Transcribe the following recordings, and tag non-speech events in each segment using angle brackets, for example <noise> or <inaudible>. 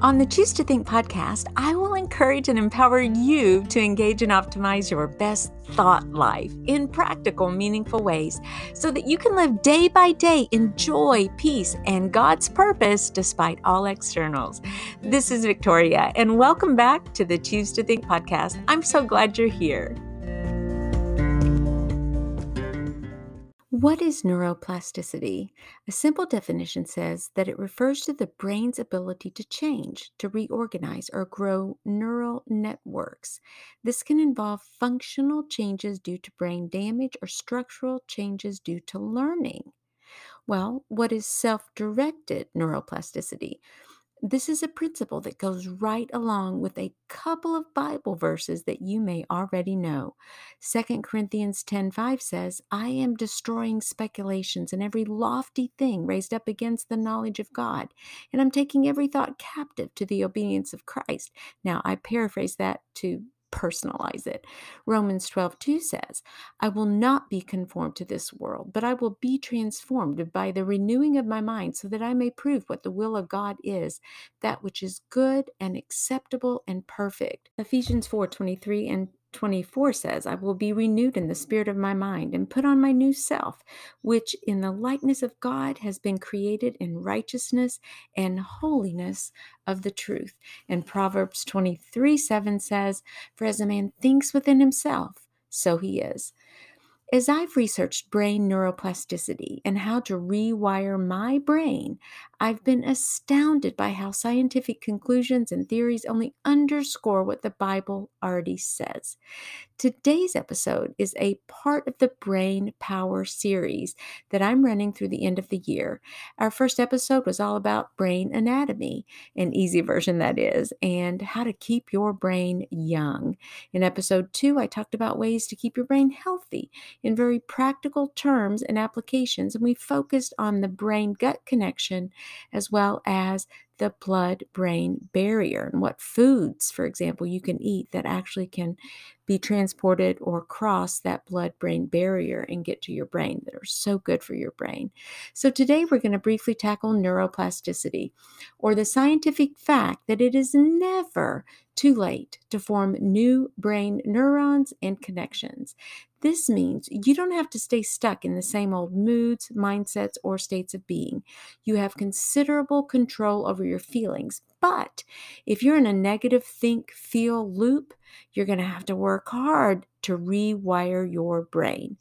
On the Choose to Think podcast, I will encourage and empower you to engage and optimize your best thought life in practical, meaningful ways so that you can live day by day in joy, peace, and God's purpose despite all externals. This is Victoria, and welcome back to the Choose to Think podcast. I'm so glad you're here. What is neuroplasticity? A simple definition says that it refers to the brain's ability to change, to reorganize, or grow neural networks. This can involve functional changes due to brain damage or structural changes due to learning. Well, what is self directed neuroplasticity? This is a principle that goes right along with a couple of Bible verses that you may already know. 2 Corinthians 10:5 says, "I am destroying speculations and every lofty thing raised up against the knowledge of God, and I'm taking every thought captive to the obedience of Christ." Now, I paraphrase that to personalize it. Romans 12, 2 says, I will not be conformed to this world, but I will be transformed by the renewing of my mind so that I may prove what the will of God is, that which is good and acceptable and perfect. Ephesians 4, 23 and 24 says, I will be renewed in the spirit of my mind and put on my new self, which in the likeness of God has been created in righteousness and holiness of the truth. And Proverbs 23 7 says, For as a man thinks within himself, so he is. As I've researched brain neuroplasticity and how to rewire my brain, I've been astounded by how scientific conclusions and theories only underscore what the Bible already says. Today's episode is a part of the Brain Power series that I'm running through the end of the year. Our first episode was all about brain anatomy, an easy version that is, and how to keep your brain young. In episode two, I talked about ways to keep your brain healthy in very practical terms and applications, and we focused on the brain gut connection as well as the blood brain barrier and what foods, for example, you can eat that actually can be transported or cross that blood brain barrier and get to your brain that are so good for your brain. So, today we're going to briefly tackle neuroplasticity or the scientific fact that it is never too late to form new brain neurons and connections. This means you don't have to stay stuck in the same old moods, mindsets, or states of being. You have considerable control over your feelings. But if you're in a negative think feel loop, you're going to have to work hard to rewire your brain.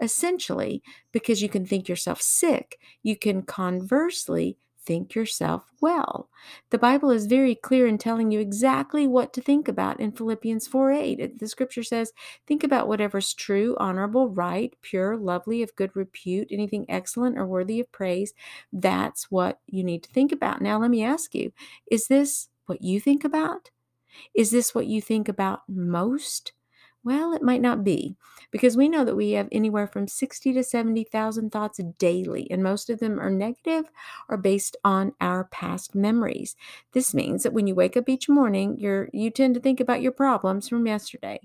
Essentially, because you can think yourself sick, you can conversely think yourself well. The Bible is very clear in telling you exactly what to think about in Philippians 4 8. The scripture says, Think about whatever's true, honorable, right, pure, lovely, of good repute, anything excellent or worthy of praise. That's what you need to think about. Now, let me ask you, is this what you think about? Is this what you think about most? Well, it might not be because we know that we have anywhere from 60 to 70,000 thoughts daily, and most of them are negative or based on our past memories. This means that when you wake up each morning, you're you tend to think about your problems from yesterday.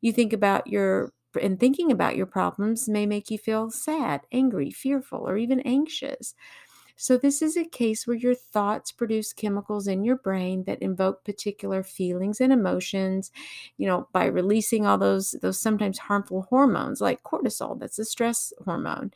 You think about your and thinking about your problems may make you feel sad, angry, fearful, or even anxious. So, this is a case where your thoughts produce chemicals in your brain that invoke particular feelings and emotions, you know, by releasing all those, those sometimes harmful hormones like cortisol, that's a stress hormone.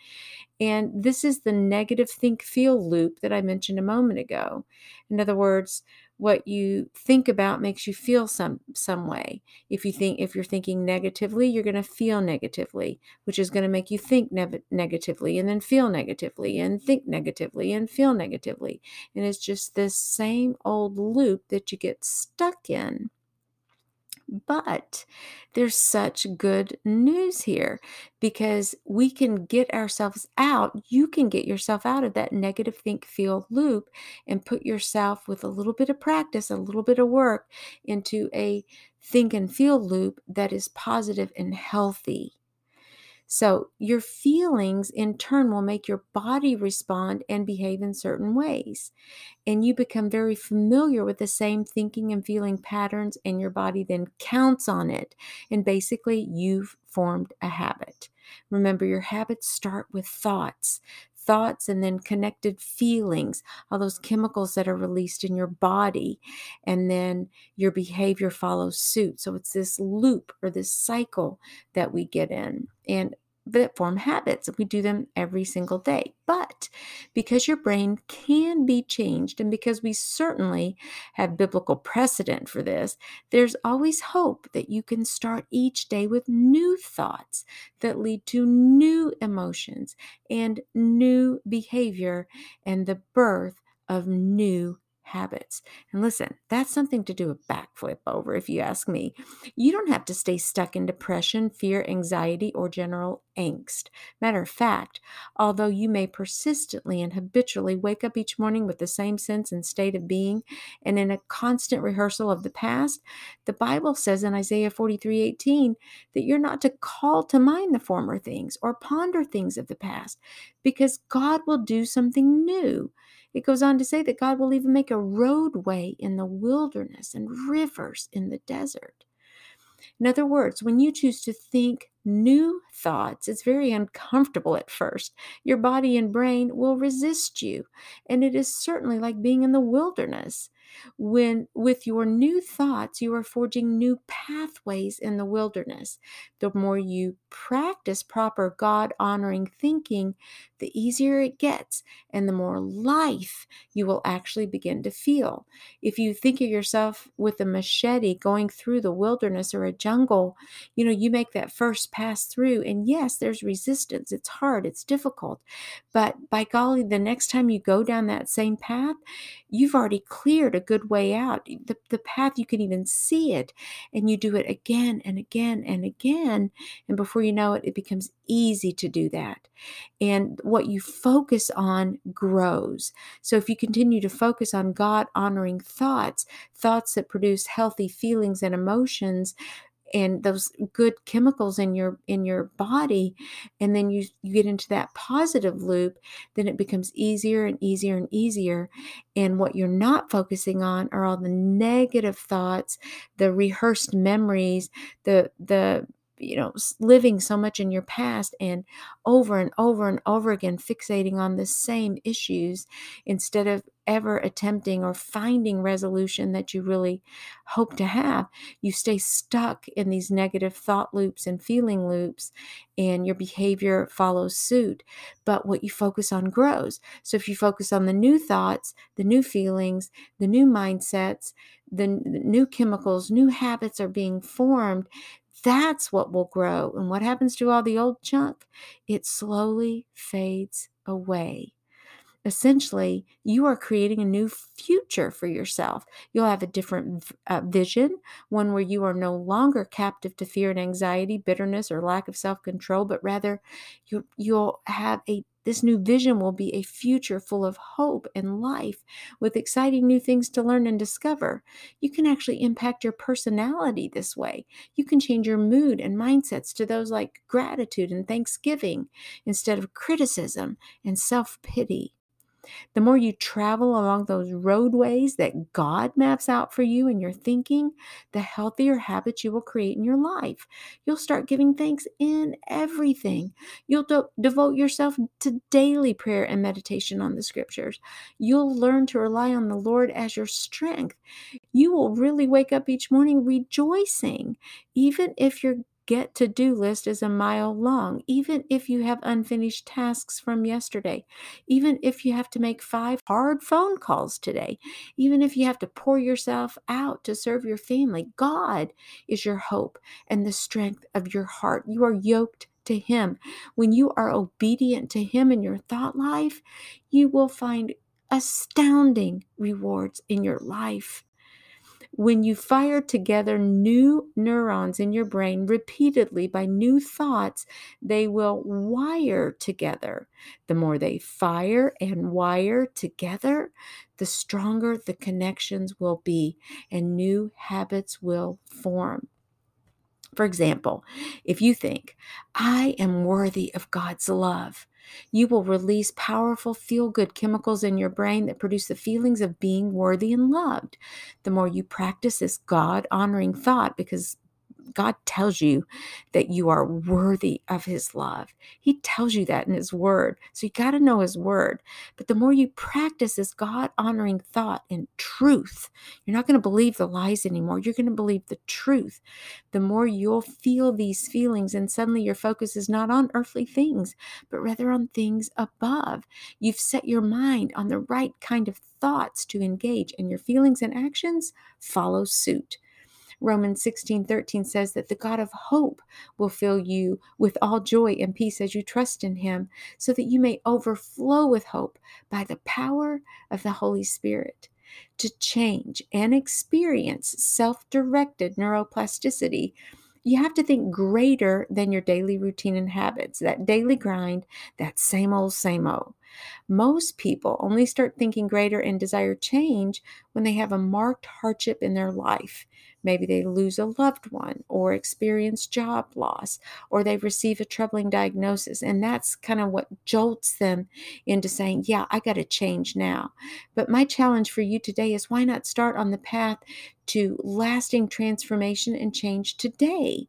And this is the negative think feel loop that I mentioned a moment ago. In other words, what you think about makes you feel some some way. If you think if you're thinking negatively, you're going to feel negatively, which is going to make you think ne- negatively and then feel negatively and think negatively and feel negatively. And it's just this same old loop that you get stuck in. But there's such good news here because we can get ourselves out. You can get yourself out of that negative think feel loop and put yourself with a little bit of practice, a little bit of work into a think and feel loop that is positive and healthy. So, your feelings in turn will make your body respond and behave in certain ways. And you become very familiar with the same thinking and feeling patterns, and your body then counts on it. And basically, you've formed a habit. Remember, your habits start with thoughts. Thoughts and then connected feelings, all those chemicals that are released in your body, and then your behavior follows suit. So it's this loop or this cycle that we get in. And that form habits. We do them every single day. But because your brain can be changed, and because we certainly have biblical precedent for this, there's always hope that you can start each day with new thoughts that lead to new emotions and new behavior and the birth of new habits. And listen, that's something to do a backflip over, if you ask me. You don't have to stay stuck in depression, fear, anxiety, or general angst. Matter of fact, although you may persistently and habitually wake up each morning with the same sense and state of being and in a constant rehearsal of the past, the Bible says in Isaiah 43 18 that you're not to call to mind the former things or ponder things of the past because God will do something new. It goes on to say that God will even make a roadway in the wilderness and rivers in the desert. In other words, when you choose to think new thoughts, it's very uncomfortable at first. Your body and brain will resist you, and it is certainly like being in the wilderness. When with your new thoughts, you are forging new pathways in the wilderness. The more you practice proper God honoring thinking, the easier it gets and the more life you will actually begin to feel. If you think of yourself with a machete going through the wilderness or a jungle, you know, you make that first pass through, and yes, there's resistance. It's hard, it's difficult. But by golly, the next time you go down that same path, you've already cleared a good way out. The, the path, you can even see it, and you do it again and again and again. And before you know it, it becomes easy to do that. And what you focus on grows. So if you continue to focus on God honoring thoughts, thoughts that produce healthy feelings and emotions, and those good chemicals in your in your body and then you you get into that positive loop then it becomes easier and easier and easier. And what you're not focusing on are all the negative thoughts the rehearsed memories the the you know living so much in your past and over and over and over again fixating on the same issues instead of ever attempting or finding resolution that you really hope to have you stay stuck in these negative thought loops and feeling loops and your behavior follows suit. But what you focus on grows. So if you focus on the new thoughts the new feelings the new mindsets the new chemicals new habits are being formed that's what will grow. And what happens to all the old junk? It slowly fades away. Essentially, you are creating a new future for yourself. You'll have a different uh, vision, one where you are no longer captive to fear and anxiety, bitterness, or lack of self control, but rather you, you'll have a this new vision will be a future full of hope and life with exciting new things to learn and discover. You can actually impact your personality this way. You can change your mood and mindsets to those like gratitude and thanksgiving instead of criticism and self pity. The more you travel along those roadways that God maps out for you in your thinking, the healthier habits you will create in your life. You'll start giving thanks in everything. You'll de- devote yourself to daily prayer and meditation on the scriptures. You'll learn to rely on the Lord as your strength. You will really wake up each morning rejoicing, even if you're get to do list is a mile long, even if you have unfinished tasks from yesterday, even if you have to make five hard phone calls today, even if you have to pour yourself out to serve your family. God is your hope and the strength of your heart. You are yoked to Him. When you are obedient to Him in your thought life, you will find astounding rewards in your life. When you fire together new neurons in your brain repeatedly by new thoughts, they will wire together. The more they fire and wire together, the stronger the connections will be and new habits will form. For example, if you think, I am worthy of God's love, you will release powerful feel good chemicals in your brain that produce the feelings of being worthy and loved. The more you practice this God honoring thought, because God tells you that you are worthy of His love. He tells you that in His Word. So you got to know His Word. But the more you practice this God honoring thought and truth, you're not going to believe the lies anymore. You're going to believe the truth. The more you'll feel these feelings, and suddenly your focus is not on earthly things, but rather on things above. You've set your mind on the right kind of thoughts to engage, and your feelings and actions follow suit. Romans 16 13 says that the God of hope will fill you with all joy and peace as you trust in him, so that you may overflow with hope by the power of the Holy Spirit. To change and experience self directed neuroplasticity, you have to think greater than your daily routine and habits, that daily grind, that same old, same old. Most people only start thinking greater and desire change when they have a marked hardship in their life. Maybe they lose a loved one or experience job loss or they receive a troubling diagnosis. And that's kind of what jolts them into saying, Yeah, I got to change now. But my challenge for you today is why not start on the path to lasting transformation and change today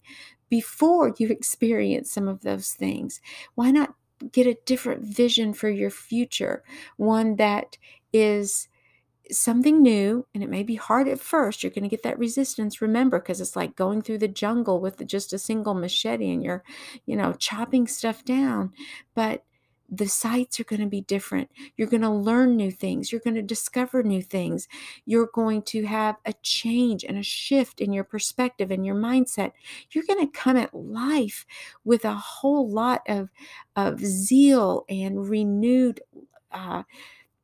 before you <laughs> experience some of those things? Why not get a different vision for your future? One that is something new and it may be hard at first you're going to get that resistance remember because it's like going through the jungle with just a single machete and you're you know chopping stuff down but the sights are going to be different. You're going to learn new things. You're going to discover new things. You're going to have a change and a shift in your perspective and your mindset. You're going to come at life with a whole lot of of zeal and renewed uh,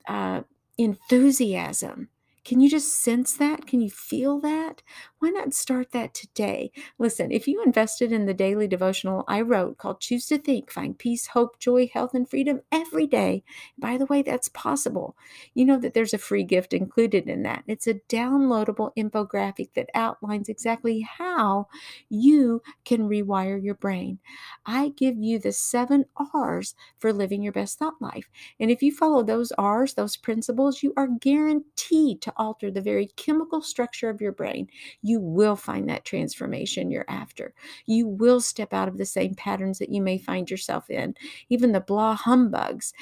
uh, enthusiasm. Can you just sense that? Can you feel that? Why not start that today? Listen, if you invested in the daily devotional I wrote called Choose to Think, Find Peace, Hope, Joy, Health, and Freedom every day, by the way, that's possible. You know that there's a free gift included in that. It's a downloadable infographic that outlines exactly how you can rewire your brain. I give you the seven R's for living your best thought life. And if you follow those R's, those principles, you are guaranteed to alter the very chemical structure of your brain you will find that transformation you're after. You will step out of the same patterns that you may find yourself in. Even the blah humbugs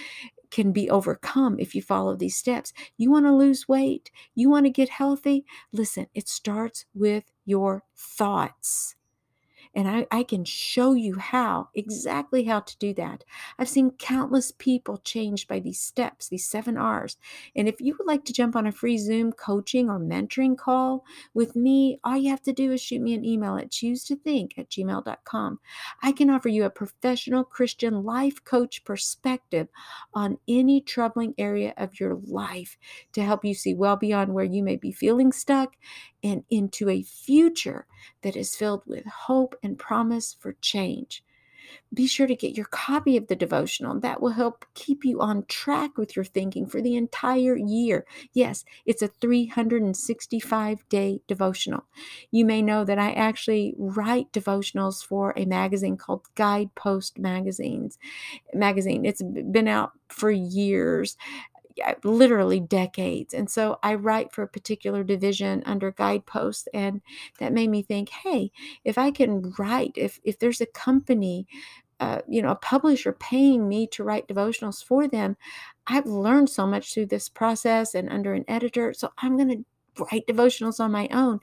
can be overcome if you follow these steps. You want to lose weight, you want to get healthy. Listen, it starts with your thoughts. And I, I can show you how, exactly how to do that. I've seen countless people changed by these steps, these seven R's. And if you would like to jump on a free Zoom coaching or mentoring call with me, all you have to do is shoot me an email at choose to think at gmail.com. I can offer you a professional Christian life coach perspective on any troubling area of your life to help you see well beyond where you may be feeling stuck and into a future that is filled with hope and promise for change. Be sure to get your copy of the devotional. That will help keep you on track with your thinking for the entire year. Yes, it's a 365 day devotional. You may know that I actually write devotionals for a magazine called Guidepost Magazines. Magazine. It's been out for years literally decades. And so I write for a particular division under guideposts. And that made me think, hey, if I can write, if, if there's a company, uh, you know, a publisher paying me to write devotionals for them, I've learned so much through this process and under an editor. So I'm going to write devotionals on my own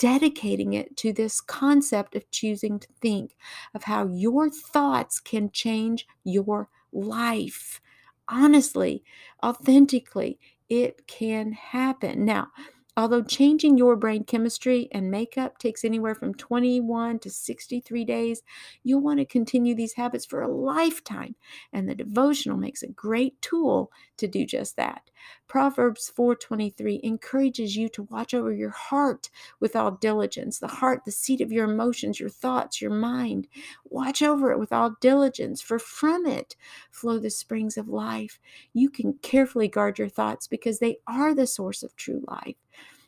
dedicating it to this concept of choosing to think, of how your thoughts can change your life honestly, authentically, it can happen. Now, Although changing your brain chemistry and makeup takes anywhere from 21 to 63 days, you'll want to continue these habits for a lifetime, and the devotional makes a great tool to do just that. Proverbs 4:23 encourages you to watch over your heart with all diligence. The heart, the seat of your emotions, your thoughts, your mind. Watch over it with all diligence, for from it flow the springs of life. You can carefully guard your thoughts because they are the source of true life.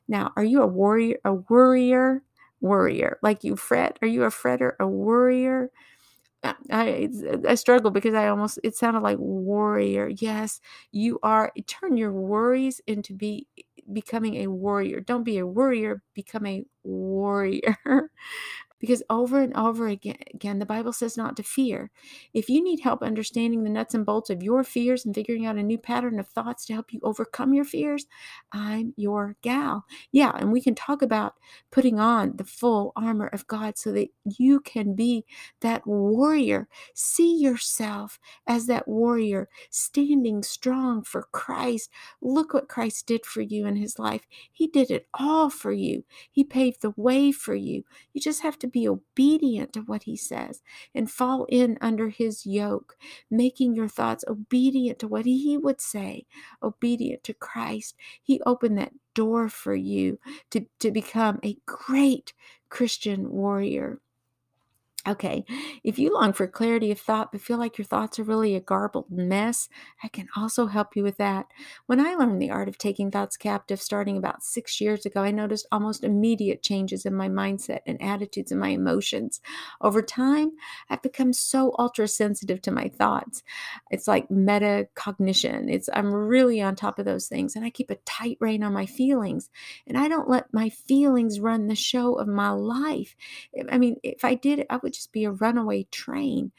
Now, are you a warrior, a worrier, worrier? Like you fret? Are you a fretter, a worrier? I I uh, struggle because I almost it sounded like warrior. Yes, you are. Turn your worries into be becoming a warrior. Don't be a worrier. Become a warrior. <laughs> Because over and over again, again, the Bible says not to fear. If you need help understanding the nuts and bolts of your fears and figuring out a new pattern of thoughts to help you overcome your fears, I'm your gal. Yeah, and we can talk about putting on the full armor of God so that you can be that warrior. See yourself as that warrior standing strong for Christ. Look what Christ did for you in his life. He did it all for you, He paved the way for you. You just have to be obedient to what He says and fall in under His yoke, making your thoughts obedient to what He would say, obedient to Christ. He opened that door for you to, to become a great Christian warrior. Okay, if you long for clarity of thought but feel like your thoughts are really a garbled mess, I can also help you with that. When I learned the art of taking thoughts captive starting about six years ago, I noticed almost immediate changes in my mindset and attitudes and my emotions. Over time, I've become so ultra sensitive to my thoughts. It's like metacognition. It's I'm really on top of those things and I keep a tight rein on my feelings. And I don't let my feelings run the show of my life. I mean, if I did, I would would just be a runaway train.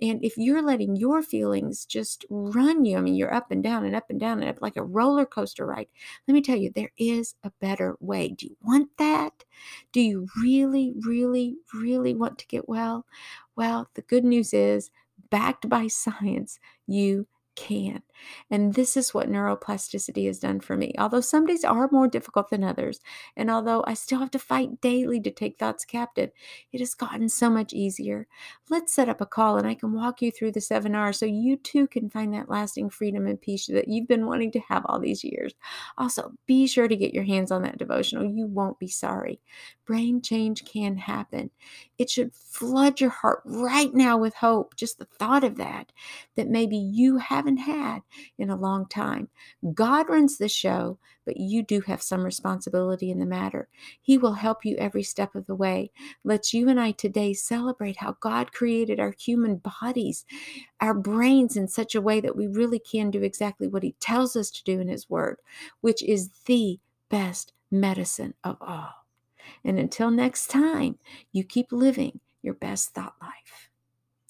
And if you're letting your feelings just run you, I mean, you're up and down and up and down and up like a roller coaster ride. Let me tell you, there is a better way. Do you want that? Do you really, really, really want to get well? Well, the good news is, backed by science, you can. And this is what neuroplasticity has done for me. Although some days are more difficult than others, and although I still have to fight daily to take thoughts captive, it has gotten so much easier. Let's set up a call and I can walk you through the seven R's so you too can find that lasting freedom and peace that you've been wanting to have all these years. Also, be sure to get your hands on that devotional. You won't be sorry. Brain change can happen. It should flood your heart right now with hope. Just the thought of that, that maybe you haven't had in a long time. God runs the show, but you do have some responsibility in the matter. He will help you every step of the way. Let's you and I today celebrate how God created our human bodies, our brains in such a way that we really can do exactly what He tells us to do in His Word, which is the best medicine of all. And until next time, you keep living your best thought life.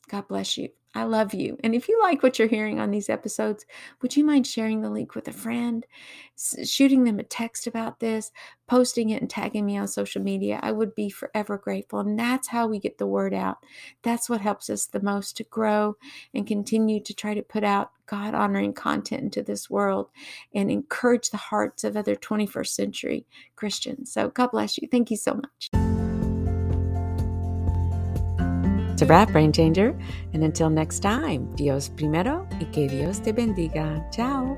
God bless you. I love you. And if you like what you're hearing on these episodes, would you mind sharing the link with a friend, shooting them a text about this, posting it and tagging me on social media? I would be forever grateful. And that's how we get the word out. That's what helps us the most to grow and continue to try to put out God honoring content into this world and encourage the hearts of other 21st century Christians. So God bless you. Thank you so much. To wrap, Brain Changer. And until next time, Dios primero y que Dios te bendiga. Ciao.